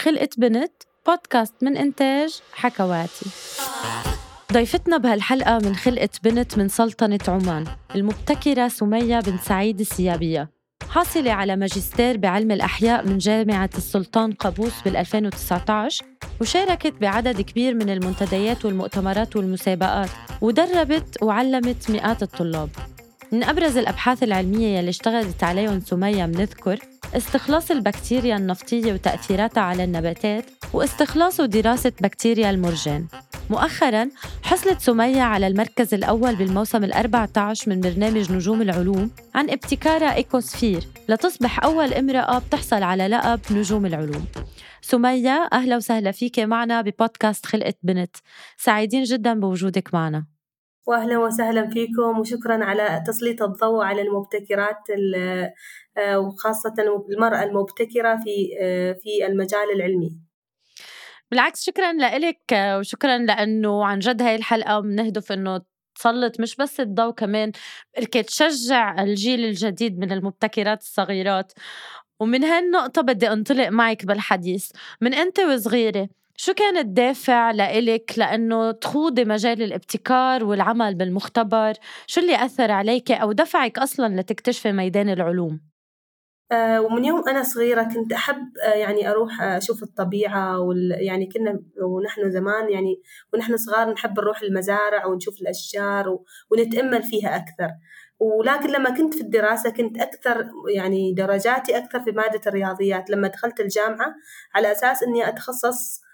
خلقت بنت بودكاست من إنتاج حكواتي. ضيفتنا بهالحلقة من خلقة بنت من سلطنة عمان المبتكرة سمية بن سعيد السيابية. حاصلة على ماجستير بعلم الأحياء من جامعة السلطان قابوس بال 2019 وشاركت بعدد كبير من المنتديات والمؤتمرات والمسابقات ودربت وعلمت مئات الطلاب. من أبرز الأبحاث العلمية يلي اشتغلت عليهم سمية منذكر استخلاص البكتيريا النفطية وتأثيراتها على النباتات واستخلاص ودراسة بكتيريا المرجان. مؤخرا حصلت سمية على المركز الأول بالموسم الأربع عشر من برنامج نجوم العلوم عن ابتكارها إيكوسفير لتصبح أول امرأة بتحصل على لقب نجوم العلوم. سمية أهلا وسهلا فيك معنا ببودكاست خلقة بنت. سعيدين جدا بوجودك معنا. واهلا وسهلا فيكم وشكرا على تسليط الضوء على المبتكرات آه، وخاصة المرأة المبتكرة في آه، في المجال العلمي. بالعكس شكرا لك وشكرا لأنه عن جد هاي الحلقة بنهدف إنه تسلط مش بس الضوء كمان بركي تشجع الجيل الجديد من المبتكرات الصغيرات ومن هالنقطة بدي أنطلق معك بالحديث من أنت وصغيرة شو كان الدافع لإلك لأنه تخوضي مجال الابتكار والعمل بالمختبر؟ شو اللي أثر عليك أو دفعك أصلا لتكتشفي ميدان العلوم؟ آه ومن يوم أنا صغيرة كنت أحب آه يعني أروح أشوف الطبيعة وال يعني كنا ونحن زمان يعني ونحن صغار نحب نروح المزارع ونشوف الأشجار ونتأمل فيها أكثر. ولكن لما كنت في الدراسة كنت أكثر يعني درجاتي أكثر في مادة الرياضيات. لما دخلت الجامعة على أساس إني أتخصص آه، آه،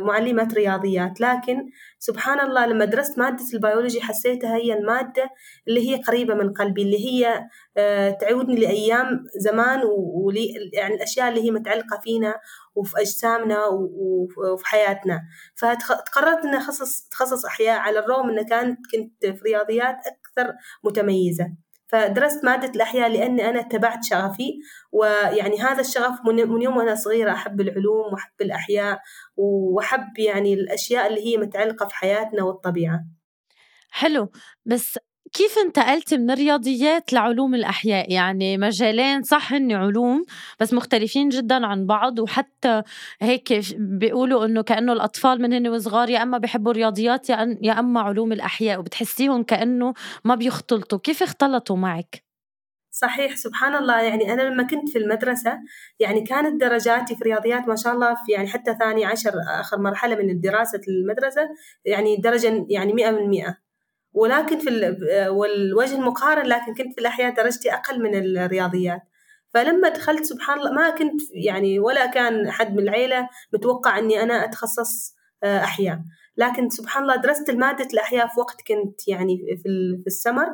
معلمة رياضيات. لكن سبحان الله لما درست مادة البيولوجي حسيتها هي المادة اللي هي قريبة من قلبي اللي هي آه، تعودني لأيام زمان ولي يعني الأشياء اللي هي متعلقة فينا وفي أجسامنا وفي حياتنا. فتقررت أن أخصص تخصص أحياء على الرغم أن كانت كنت في رياضيات أكثر متميزة. فدرست مادة الأحياء لأني أنا اتبعت شغفي ويعني هذا الشغف من يوم وأنا صغيرة أحب العلوم وأحب الأحياء وأحب يعني الأشياء اللي هي متعلقة في حياتنا والطبيعة. حلو بس كيف انتقلت من الرياضيات لعلوم الأحياء؟ يعني مجالين صح هن علوم بس مختلفين جدا عن بعض وحتى هيك بيقولوا إنه كأنه الأطفال من هن وصغار يا إما بيحبوا الرياضيات يا إما علوم الأحياء وبتحسيهم كأنه ما بيختلطوا. كيف اختلطوا معك؟ صحيح سبحان الله. يعني أنا لما كنت في المدرسة يعني كانت درجاتي في الرياضيات ما شاء الله في يعني حتى ثاني عشر آخر مرحلة من الدراسة المدرسة يعني درجة يعني مئة من مئة. ولكن في والوجه المقارن لكن كنت في الأحياء درجتي أقل من الرياضيات. فلما دخلت سبحان الله ما كنت يعني ولا كان حد من العيلة متوقع أني أنا أتخصص آه، أحياء. لكن سبحان الله درست المادة الأحياء في وقت كنت يعني في السمر.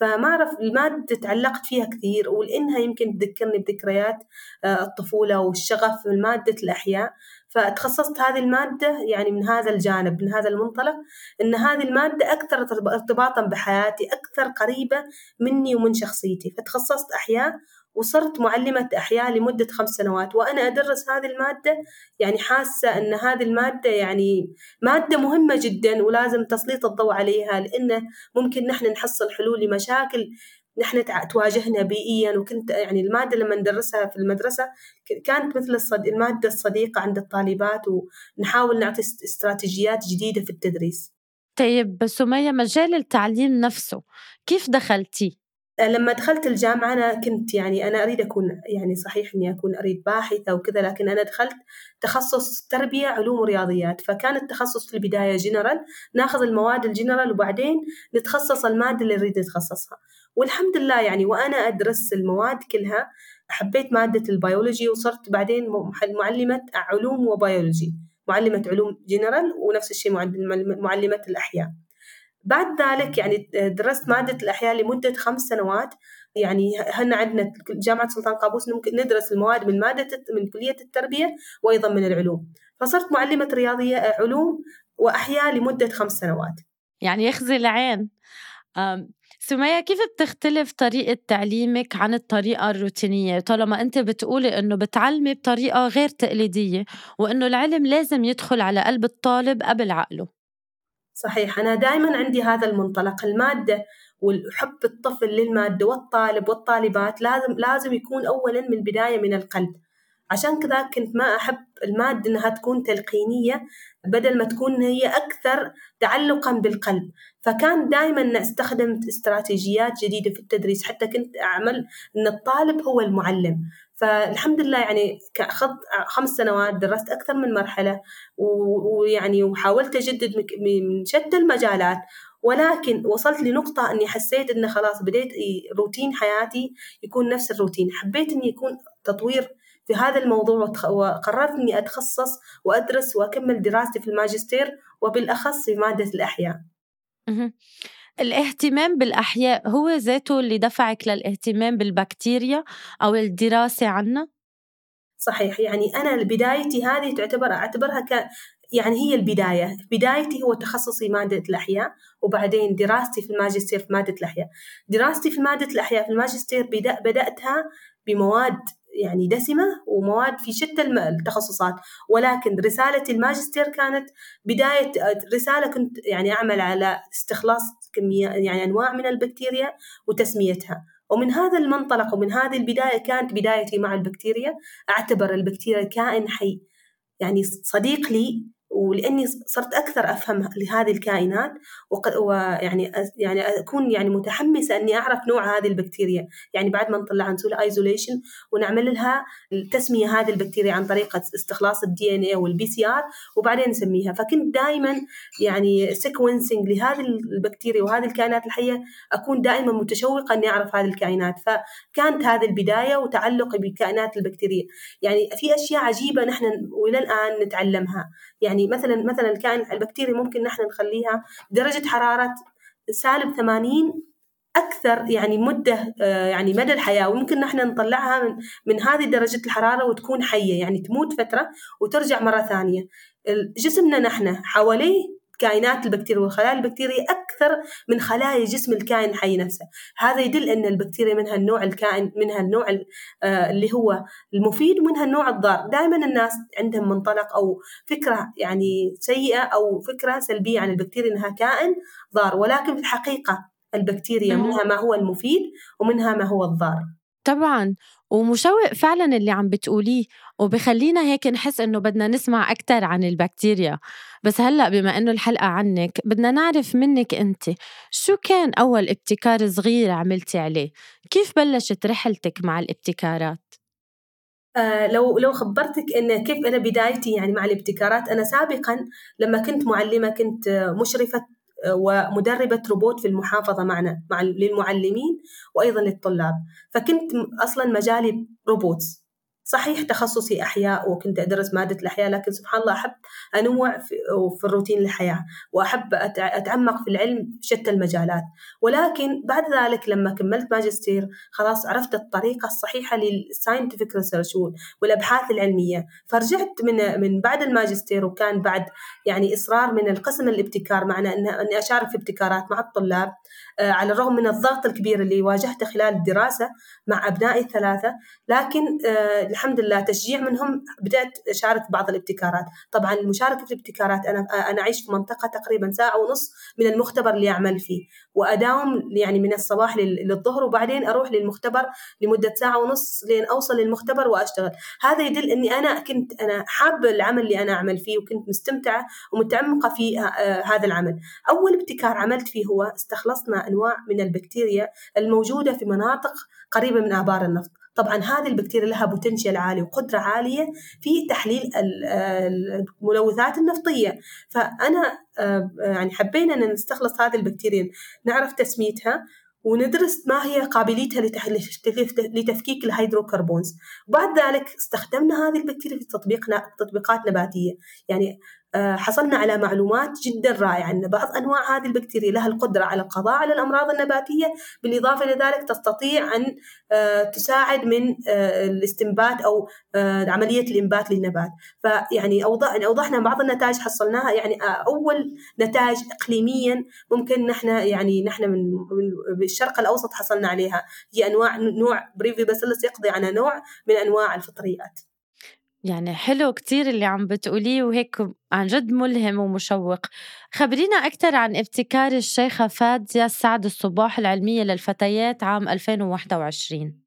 فما أعرف المادة تعلقت فيها كثير ولأنها يمكن تذكرني بذكريات آه، الطفولة والشغف في مادة الأحياء. فتخصصت هذه المادة يعني من هذا الجانب من هذا المنطلق إن هذه المادة أكثر ارتباطا بحياتي أكثر قريبة مني ومن شخصيتي. فتخصصت أحياء وصرت معلمة أحياء لمدة خمس سنوات وأنا أدرس هذه المادة يعني حاسة أن هذه المادة يعني مادة مهمة جدا ولازم تسليط الضوء عليها لأنه ممكن نحن نحصل حلول لمشاكل نحن تواجهنا بيئيا وكنت يعني المادة لما ندرسها في المدرسة كانت مثل الصد... المادة الصديقة عند الطالبات ونحاول نعطي استراتيجيات جديدة في التدريس. طيب سمية مجال التعليم نفسه كيف دخلتي؟ لما دخلت الجامعة أنا كنت يعني أنا أريد أكون يعني صحيح إني أكون أريد باحثة وكذا لكن أنا دخلت تخصص تربية علوم ورياضيات. فكان التخصص في البداية جنرال ناخذ المواد الجنرال وبعدين نتخصص المادة اللي نريد نتخصصها. والحمد لله يعني وأنا أدرس المواد كلها حبيت مادة البيولوجي وصرت بعدين معلمة علوم وبيولوجي معلمة علوم جنرال ونفس الشيء معلمة الأحياء. بعد ذلك يعني درست مادة الأحياء لمدة خمس سنوات يعني هنا عندنا جامعة سلطان قابوس ممكن ندرس المواد من مادة من كلية التربية وأيضا من العلوم. فصرت معلمة رياضية علوم وأحياء لمدة خمس سنوات. يعني يخزي العين. سمية كيف بتختلف طريقة تعليمك عن الطريقة الروتينية؟ طالما أنت بتقولي أنه بتعلمي بطريقة غير تقليدية وأنه العلم لازم يدخل على قلب الطالب قبل عقله. صحيح. أنا دائما عندي هذا المنطلق. المادة وحب الطفل للمادة والطالب والطالبات لازم لازم يكون أولا من البداية من القلب. عشان كذا كنت ما أحب المادة إنها تكون تلقينية بدل ما تكون هي أكثر تعلقا بالقلب. فكان دائما استخدم استراتيجيات جديدة في التدريس. حتى كنت أعمل أن الطالب هو المعلم. فالحمد لله يعني أخذت خمس سنوات درست أكثر من مرحلة ويعني وحاولت أجدد من شتى المجالات. ولكن وصلت لنقطة أني حسيت أن خلاص بديت روتين حياتي يكون نفس الروتين. حبيت أني يكون تطوير في هذا الموضوع وقررت أني أتخصص وأدرس وأكمل دراستي في الماجستير وبالأخص في مادة الأحياء. الاهتمام بالأحياء هو ذاته اللي دفعك للاهتمام بالبكتيريا أو الدراسة عنها؟ صحيح يعني أنا بدايتي هذه تعتبر أعتبرها ك يعني هي البداية. بدايتي هو تخصصي مادة الأحياء وبعدين دراستي في الماجستير في مادة الأحياء. دراستي في مادة الأحياء في الماجستير بدأتها بمواد يعني دسمة ومواد في شتى التخصصات. ولكن رسالة الماجستير كانت بداية رسالة كنت يعني أعمل على استخلاص كمية يعني أنواع من البكتيريا وتسميتها. ومن هذا المنطلق ومن هذه البداية كانت بدايتي مع البكتيريا. أعتبر البكتيريا كائن حي. يعني صديق لي ولأني صرت أكثر أفهم لهذه الكائنات ويعني يعني أكون يعني متحمسة إني أعرف نوع هذه البكتيريا. يعني بعد ما نطلعها نسوي لها isolation ونعمل لها التسمية هذه البكتيريا عن طريق استخلاص ال DNA وال PCR وبعدين نسميها. فكنت دائما يعني sequencing لهذه البكتيريا وهذه الكائنات الحية أكون دائما متشوقة إني أعرف هذه الكائنات. فكانت هذه البداية وتعلقي بالكائنات البكتيريه يعني في أشياء عجيبة نحن وإلى الآن نتعلمها. يعني مثلا مثلا الكائن البكتيريا ممكن نحن نخليها درجة حرارة سالب 80 أكثر يعني مدة آه، يعني مدى الحياة. وممكن نحن نطلعها من, من هذه درجة الحرارة وتكون حية يعني تموت فترة وترجع مرة ثانية. جسمنا نحن حواليه كائنات البكتيريا والخلايا البكتيرية أكثر من خلايا جسم الكائن الحي نفسه. هذا يدل أن البكتيريا منها النوع الكائن منها النوع آه، اللي هو المفيد ومنها النوع الضار. دائما الناس عندهم منطلق أو فكرة يعني سيئة أو فكرة سلبية عن البكتيريا أنها كائن ضار. ولكن في الحقيقة البكتيريا منها ما هو المفيد ومنها ما هو الضار. طبعا. ومشوق فعلا اللي عم بتقوليه وبخلينا هيك نحس إنه بدنا نسمع أكثر عن البكتيريا. بس هلأ بما إنه الحلقة عنك بدنا نعرف منك أنت شو كان أول ابتكار صغير عملتي عليه؟ كيف بلشت رحلتك مع الابتكارات؟ آه لو لو خبرتك إن كيف أنا بدايتي يعني مع الابتكارات أنا سابقا لما كنت معلمة كنت مشرفة ومدربة روبوت في المحافظة معنا مع للمعلمين وأيضا للطلاب. فكنت أصلا مجالي روبوتس. صحيح تخصصي أحياء وكنت أدرس مادة الأحياء لكن سبحان الله أحب أنوع في, في الروتين الحياة وأحب أتعمق في العلم شتى المجالات. ولكن بعد ذلك لما كملت ماجستير خلاص عرفت الطريقة الصحيحة للساينتفك ريسيرش والأبحاث العلمية. فرجعت من من بعد الماجستير وكان بعد يعني إصرار من القسم الابتكار معنا أني أشارك في ابتكارات مع الطلاب. على الرغم من الضغط الكبير اللي واجهته خلال الدراسة مع أبنائي الثلاثة لكن آه، الحمد لله تشجيع منهم بدأت أشارك بعض الابتكارات. طبعا المشاركة في الابتكارات أنا أنا أعيش في منطقة تقريبا ساعة ونص من المختبر اللي أعمل فيه وأداوم يعني من الصباح للظهر وبعدين أروح للمختبر لمدة ساعة ونص لين أوصل للمختبر وأشتغل. هذا يدل أني أنا كنت أنا حابة العمل اللي أنا أعمل فيه وكنت مستمتعة ومتعمقة في آه، هذا العمل. أول ابتكار عملت فيه هو استخلصنا أنواع من البكتيريا الموجودة في مناطق قريبة من آبار النفط. طبعا هذه البكتيريا لها بوتنشال عالي وقدرة عالية في تحليل الملوثات النفطية. فأنا آه، يعني حبينا أن نستخلص هذه البكتيريا نعرف تسميتها وندرس ما هي قابليتها لتفكيك ال hydrocarbons. وبعد ذلك استخدمنا هذه البكتيريا في تطبيقنا تطبيقات نباتية. يعني حصلنا على معلومات جدا رائعة أن بعض أنواع هذه البكتيريا لها القدرة على القضاء على الأمراض النباتية بالإضافة إلى ذلك تستطيع أن آه، تساعد من آه، الاستنبات أو عملية الإنبات للنبات. فيعني يعني أوضحنا بعض النتائج حصلناها يعني أول نتائج إقليميا ممكن نحن يعني نحن من الشرق الأوسط حصلنا عليها هي أنواع نوع Brevibacillus يقضي على نوع من أنواع الفطريات. يعني حلو كتير اللي عم بتقوليه وهيك عن جد ملهم ومشوق. خبرينا أكثر عن ابتكار الشيخة فادية سعد الصباح العلمية للفتيات عام 2021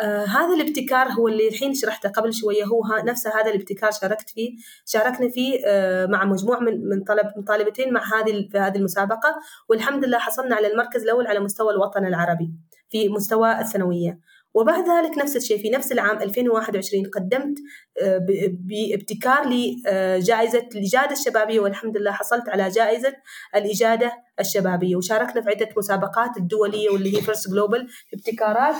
آه هذا الابتكار هو اللي الحين شرحته قبل شوية. هو نفس هذا الابتكار شاركت فيه شاركنا فيه آه مع مجموعه من من طلب طالبتين مع هذه في هذه المسابقة. والحمد لله حصلنا على المركز الأول على مستوى الوطن العربي في مستوى الثانوية. وبعد ذلك نفس الشيء في نفس العام 2021 قدمت آه، بابتكار لجائزة آه، الإجادة الشبابية والحمد لله حصلت على جائزة الإجادة الشبابية وشاركنا في عدة مسابقات الدولية واللي هي فيرست جلوبال ابتكارات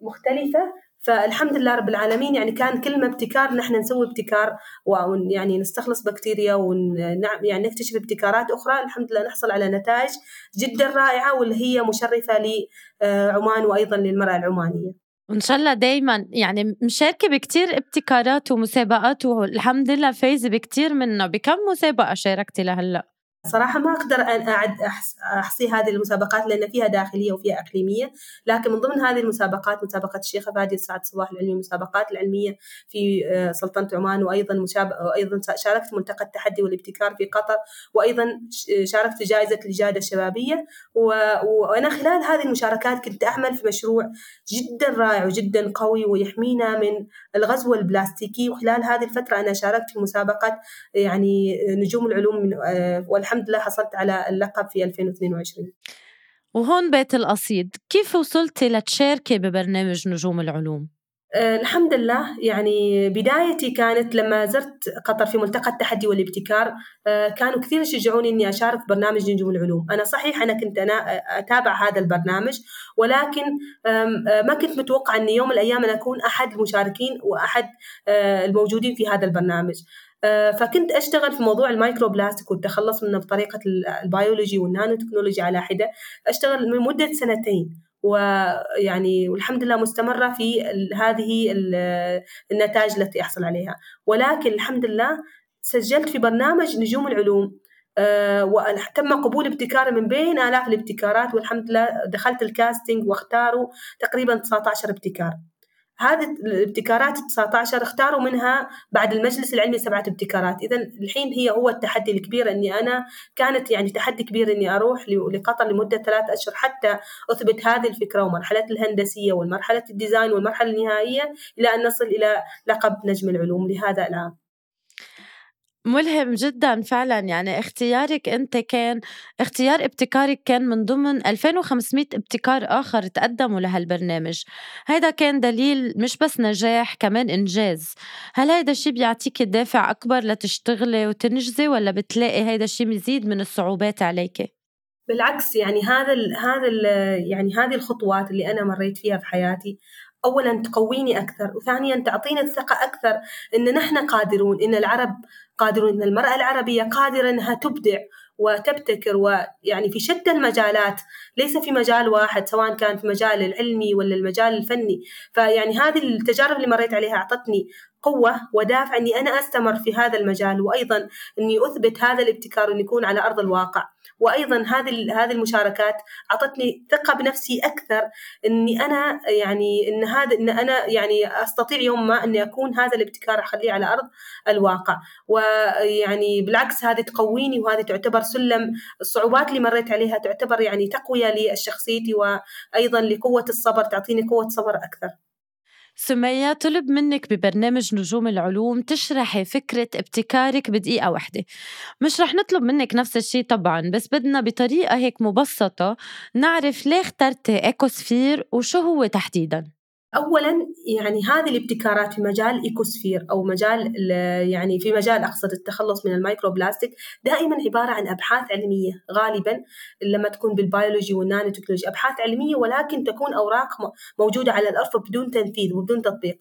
مختلفة فالحمد لله رب العالمين يعني كان كل ما ابتكار نحن نسوي ابتكار ويعني نستخلص بكتيريا ونعم يعني نكتشف ابتكارات أخرى الحمد لله نحصل على نتائج جدا رائعة واللي هي مشرفة لعمان وأيضا للمرأة العمانية. وإن شاء الله دائما يعني مشاركة بكتير ابتكارات ومسابقات والحمد لله فايزة بكتير منها. بكم مسابقة شاركتي لهلأ؟ صراحة ما أقدر أن أعد أحصي هذه المسابقات لأن فيها داخلية وفيها إقليمية. لكن من ضمن هذه المسابقات مسابقة الشيخة فادي سعد صباح العلمي المسابقات العلمية في آه، سلطنة عمان وأيضا مشابه وأيضا شاركت ملتقى التحدي والابتكار في قطر وأيضا شاركت في جائزة الإجادة الشبابية. وأنا خلال هذه المشاركات كنت أعمل في مشروع جدا رائع وجدا قوي ويحمينا من الغزو البلاستيكي. وخلال هذه الفترة أنا شاركت في مسابقة يعني نجوم العلوم من آه، والحمد لله حصلت على اللقب في 2022 وهون بيت القصيد كيف وصلتي لتشاركي ببرنامج نجوم العلوم؟ أه الحمد لله يعني بدايتي كانت لما زرت قطر في ملتقى التحدي والابتكار أه كانوا كثير يشجعوني إني أشارك برنامج نجوم العلوم، أنا صحيح أنا كنت أنا أتابع هذا البرنامج ولكن أه ما كنت متوقعه إني يوم من الأيام أنا أكون أحد المشاركين وأحد أه الموجودين في هذا البرنامج. آه، فكنت أشتغل في موضوع ال microplastic والتخلص منه بطريقة ال biology وال nanotechnology على حدة. أشتغل من مدة سنتين ويعني والحمد لله مستمرة في هذه النتائج التي أحصل عليها. ولكن الحمد لله سجلت في برنامج نجوم العلوم أه وتم قبول ابتكاري من بين آلاف الابتكارات والحمد لله دخلت ال casting واختاروا تقريبا 19 ابتكار. هذه الابتكارات 19 اختاروا منها بعد المجلس العلمي سبعة ابتكارات. إذا الحين هي هو التحدي الكبير أني أنا كانت يعني تحدي كبير أني أروح لقطر لمدة ثلاث أشهر حتى أثبت هذه الفكرة ومرحلة الهندسية والمرحلة الديزاين والمرحلة النهائية إلى أن نصل إلى لقب نجم العلوم لهذا العام. ملهم جدا فعلا. يعني اختيارك أنت كان اختيار ابتكارك كان من ضمن 2500 ابتكار آخر تقدموا لهالبرنامج. هيدا كان دليل مش بس نجاح كمان إنجاز. هل هيدا الشيء بيعطيك دافع أكبر لتشتغلي وتنجزي ولا بتلاقي هيدا الشيء مزيد من الصعوبات عليك؟ بالعكس يعني هذا ال هذا ال يعني هذه الخطوات اللي أنا مريت فيها في حياتي. اولا تقويني أكثر وثانيا تعطيني الثقة أكثر إن نحن قادرون إن العرب قادرون إن المرأة العربية قادرة إنها تبدع وتبتكر ويعني في شتى المجالات ليس في مجال واحد سواء كان في مجال العلمي ولا المجال الفني. فيعني هذه التجارب اللي مريت عليها أعطتني قوة ودافع أني أنا أستمر في هذا المجال وأيضا أني أثبت هذا الابتكار أن يكون على أرض الواقع. وأيضا هذه هذه المشاركات أعطتني ثقة بنفسي أكثر أني أنا يعني أن هذا أن أنا يعني أستطيع يوم ما أني أكون هذا الابتكار أخليه على أرض الواقع. ويعني بالعكس هذه تقويني وهذه تعتبر سلم الصعوبات اللي مريت عليها تعتبر يعني تقوية لشخصيتي وأيضا لقوة الصبر تعطيني قوة صبر أكثر. سمية طلب منك ببرنامج نجوم العلوم تشرحي فكرة ابتكارك بدقيقة واحدة. مش رح نطلب منك نفس الشيء طبعا بس بدنا بطريقة هيك مبسطة نعرف ليه اخترتي إيكوسفير وشو هو تحديداً؟ اولا يعني هذه الابتكارات في مجال ecosphere أو مجال يعني في مجال أقصد التخلص من ال microplastic دائما عبارة عن أبحاث علمية. غالبا لما تكون بال biology وال nanotechnology أبحاث علمية ولكن تكون أوراق موجودة على الأرفف بدون تنفيذ وبدون تطبيق.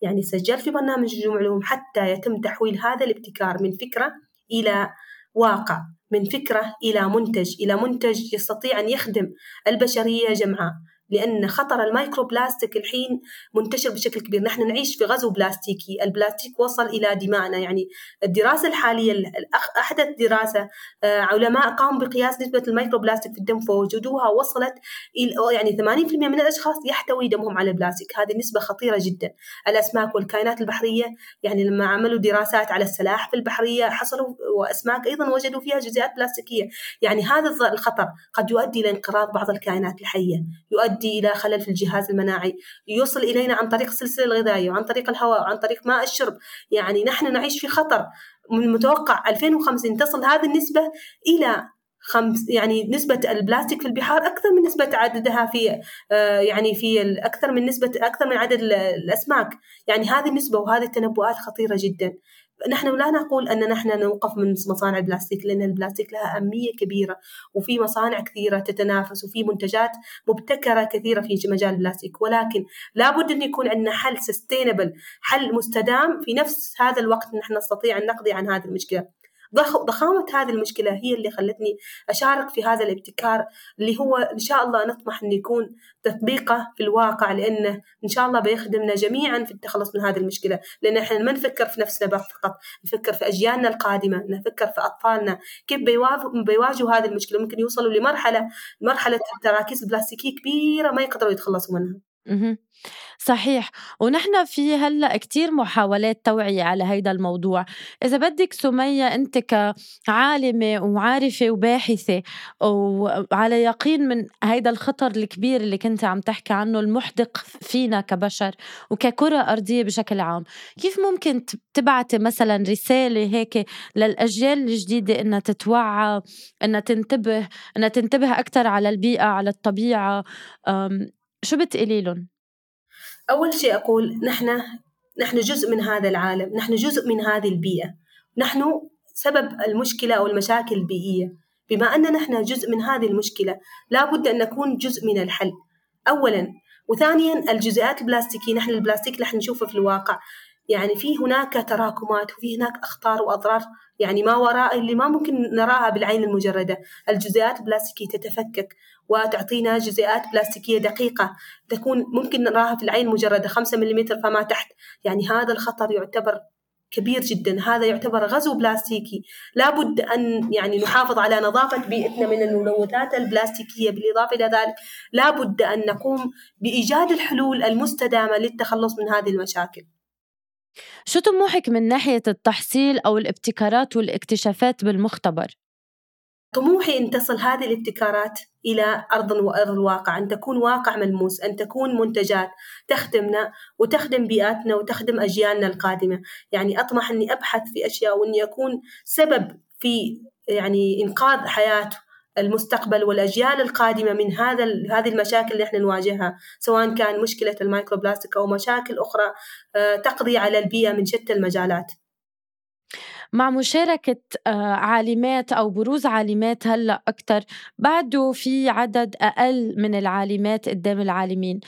يعني سجلت في برنامج نجوم علوم حتى يتم تحويل هذا الابتكار من فكرة إلى واقع من فكرة إلى منتج إلى منتج يستطيع أن يخدم البشرية جمعاء لأن خطر ال microplastic الحين منتشر بشكل كبير. نحن نعيش في غزو بلاستيكي. البلاستيك وصل إلى دمائنا. يعني الدراسة الحالية أحدث دراسة آه، علماء قاموا بقياس نسبة ال microplastic في الدم فوجدوها وصلت إلى يعني 80% من الأشخاص يحتوي دمهم على البلاستيك. هذه نسبة خطيرة جدا. الأسماك والكائنات البحرية يعني لما عملوا دراسات على السلاحف البحرية حصلوا وأسماك أيضا وجدوا فيها جزيئات بلاستيكية. يعني هذا الخطر قد يؤدي إلى انقراض بعض الكائنات الحية. يؤدي يؤدي إلى خلل في الجهاز المناعي يوصل إلينا عن طريق السلسلة الغذائية وعن طريق الهواء وعن طريق ماء الشرب. يعني نحن نعيش في خطر. من المتوقع 2050 تصل هذه النسبة إلى خمس يعني نسبة البلاستيك في البحار أكثر من نسبة عددها في آه يعني في أكثر من نسبة أكثر من عدد الأسماك. يعني هذه النسبة وهذه التنبؤات خطيرة جدا. نحن لا نقول أن نحن نوقف من مصانع البلاستيك لأن البلاستيك لها أهمية كبيرة وفي مصانع كثيرة تتنافس وفي منتجات مبتكرة كثيرة في مجال البلاستيك. ولكن لابد أن يكون عندنا حل سستينبل حل مستدام في نفس هذا الوقت نحن نستطيع أن نقضي عن هذه المشكلة. ضخامة هذه المشكلة هي اللي خلتني أشارك في هذا الابتكار اللي هو إن شاء الله نطمح أن يكون تطبيقه في الواقع لأنه إن شاء الله بيخدمنا جميعا في التخلص من هذه المشكلة. لأن إحنا ما نفكر في نفسنا فقط نفكر في أجيالنا القادمة نفكر في أطفالنا. كيف بيواجهوا هذه المشكلة؟ ممكن يوصلوا لمرحلة مرحلة التراكيز البلاستيكية كبيرة ما يقدروا يتخلصوا منها. صحيح. ونحن في هلأ كتير محاولات توعية على هيدا الموضوع. إذا بدك سمية أنت كعالمة وعارفة وباحثة وعلى يقين من هيدا الخطر الكبير اللي كنت عم تحكي عنه المحدق فينا كبشر وككرة أرضية بشكل عام كيف ممكن تبعتي مثلا رسالة هيك للأجيال الجديدة إنها تتوعى إنها تنتبه إنها تنتبه أكثر على البيئة على الطبيعة؟ شو بتقولي لهم؟ أول شيء أقول نحن نحن جزء من هذا العالم نحن جزء من هذه البيئة. نحن سبب المشكلة أو المشاكل البيئية. بما أن نحن جزء من هذه المشكلة لابد أن نكون جزء من الحل. أولا وثانيا الجزيئات البلاستيكية. نحن البلاستيك اللي نشوفه في الواقع. يعني في هناك تراكمات وفي هناك أخطار وأضرار يعني ما وراء اللي ما ممكن نراها بالعين المجردة. الجزيئات البلاستيكية تتفكك. وتعطينا جزيئات بلاستيكية دقيقة تكون ممكن نراها في العين المجردة خمسة ملم فما تحت. يعني هذا الخطر يعتبر كبير جدا. هذا يعتبر غزو بلاستيكي. لابد أن يعني نحافظ على نظافة بيئتنا من الملوثات البلاستيكية. بالإضافة إلى ذلك لابد أن نقوم بإيجاد الحلول المستدامة للتخلص من هذه المشاكل. شو طموحك من ناحية التحصيل أو الابتكارات والاكتشافات بالمختبر؟ طموحي أن تصل هذه الابتكارات إلى أرض وأرض الواقع أن تكون واقع ملموس أن تكون منتجات تخدمنا وتخدم بيئاتنا وتخدم أجيالنا القادمة. يعني أطمح أني أبحث في أشياء وأني أكون سبب في يعني إنقاذ حياة المستقبل والأجيال القادمة من هذا هذه المشاكل اللي إحنا نواجهها سواء كان مشكلة الميكروبلاستيك أو مشاكل أخرى آه، تقضي على البيئة من شتى المجالات. مع مشاركة آه، عالمات أو بروز عالمات هلأ أكتر بعده في عدد أقل من العالمات قدام العالمين.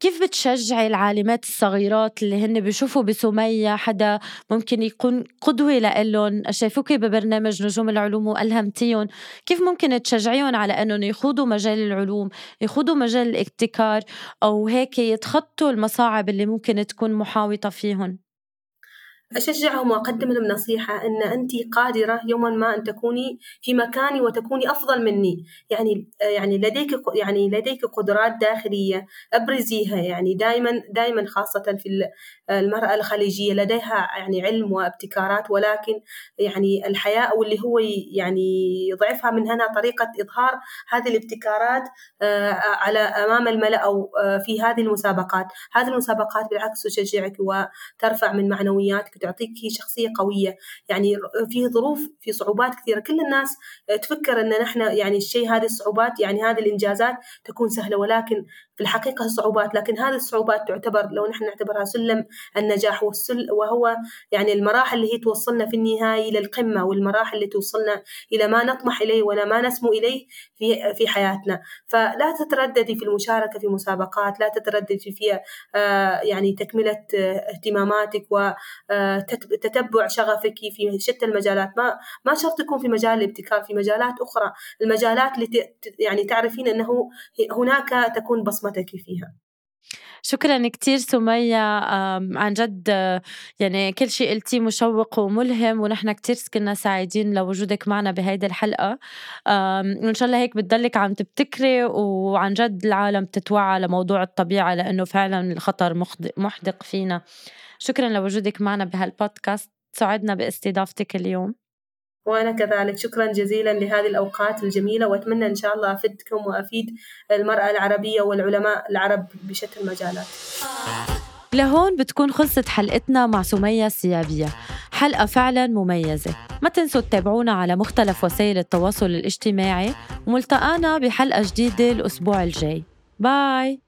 كيف بتشجعي العالمات الصغيرات اللي هن بيشوفوا بسمية حدا ممكن يكون قدوة لإلهم شايفوكي ببرنامج نجوم العلوم وألهمتيهم؟ كيف ممكن تشجعيهم على أنهم يخوضوا مجال العلوم يخوضوا مجال الابتكار أو هيك يتخطوا المصاعب اللي ممكن تكون محاوطة فيهم؟ أشجعهم وأقدم لهم نصيحة أن أنت قادرة يوما ما أن تكوني في مكاني وتكوني أفضل مني. يعني يعني لديك يعني لديك قدرات داخلية أبرزيها يعني دائما دائما خاصة في المرأة الخليجية لديها يعني علم وابتكارات ولكن يعني الحياة أو اللي هو يعني يضعفها من هنا طريقة إظهار هذه الابتكارات آه، على أمام الملأ أو آه، في هذه المسابقات. هذه المسابقات بالعكس تشجعك وترفع من معنوياتك تعطيك شخصية قوية. يعني في ظروف في صعوبات كثيرة. كل الناس تفكر إن نحن يعني الشيء هذه الصعوبات يعني هذه الإنجازات تكون سهلة ولكن في الحقيقة صعوبات لكن هذه الصعوبات تعتبر لو نحن نعتبرها سلم النجاح والسل وهو يعني المراحل اللي هي توصلنا في النهاية إلى القمة والمراحل اللي توصلنا إلى ما نطمح إليه ولا ما نسمو إليه في في حياتنا. فلا تترددي في المشاركة في مسابقات لا تترددي في آه، يعني تكملة آه، اهتماماتك وتتبع آه، شغفك في شتى المجالات. ما ما شرط تكون في مجال الابتكار في مجالات أخرى. المجالات اللي يعني تعرفين أنه هناك تكون بصمة بصمتك فيها. شكرا كتير سمية. عن جد يعني كل شيء قلتيه مشوق وملهم ونحن كتير كنا سعيدين لوجودك معنا بهيدي الحلقة. وإن شاء الله هيك بتضلك عم تبتكري وعن جد العالم تتوعى لموضوع الطبيعة لأنه فعلا الخطر محدق فينا. شكرا لوجودك معنا بهالبودكاست. سعدنا باستضافتك اليوم. وأنا كذلك شكرا جزيلا لهذه الأوقات الجميلة وأتمنى إن شاء الله أفدكم وأفيد المرأة العربية والعلماء العرب بشتى المجالات. لهون بتكون خلصت حلقتنا مع سمية السيابية. حلقة فعلا مميزة. ما تنسوا تتابعونا على مختلف وسائل التواصل الاجتماعي. وملتقانا بحلقة جديدة الأسبوع الجاي. باي.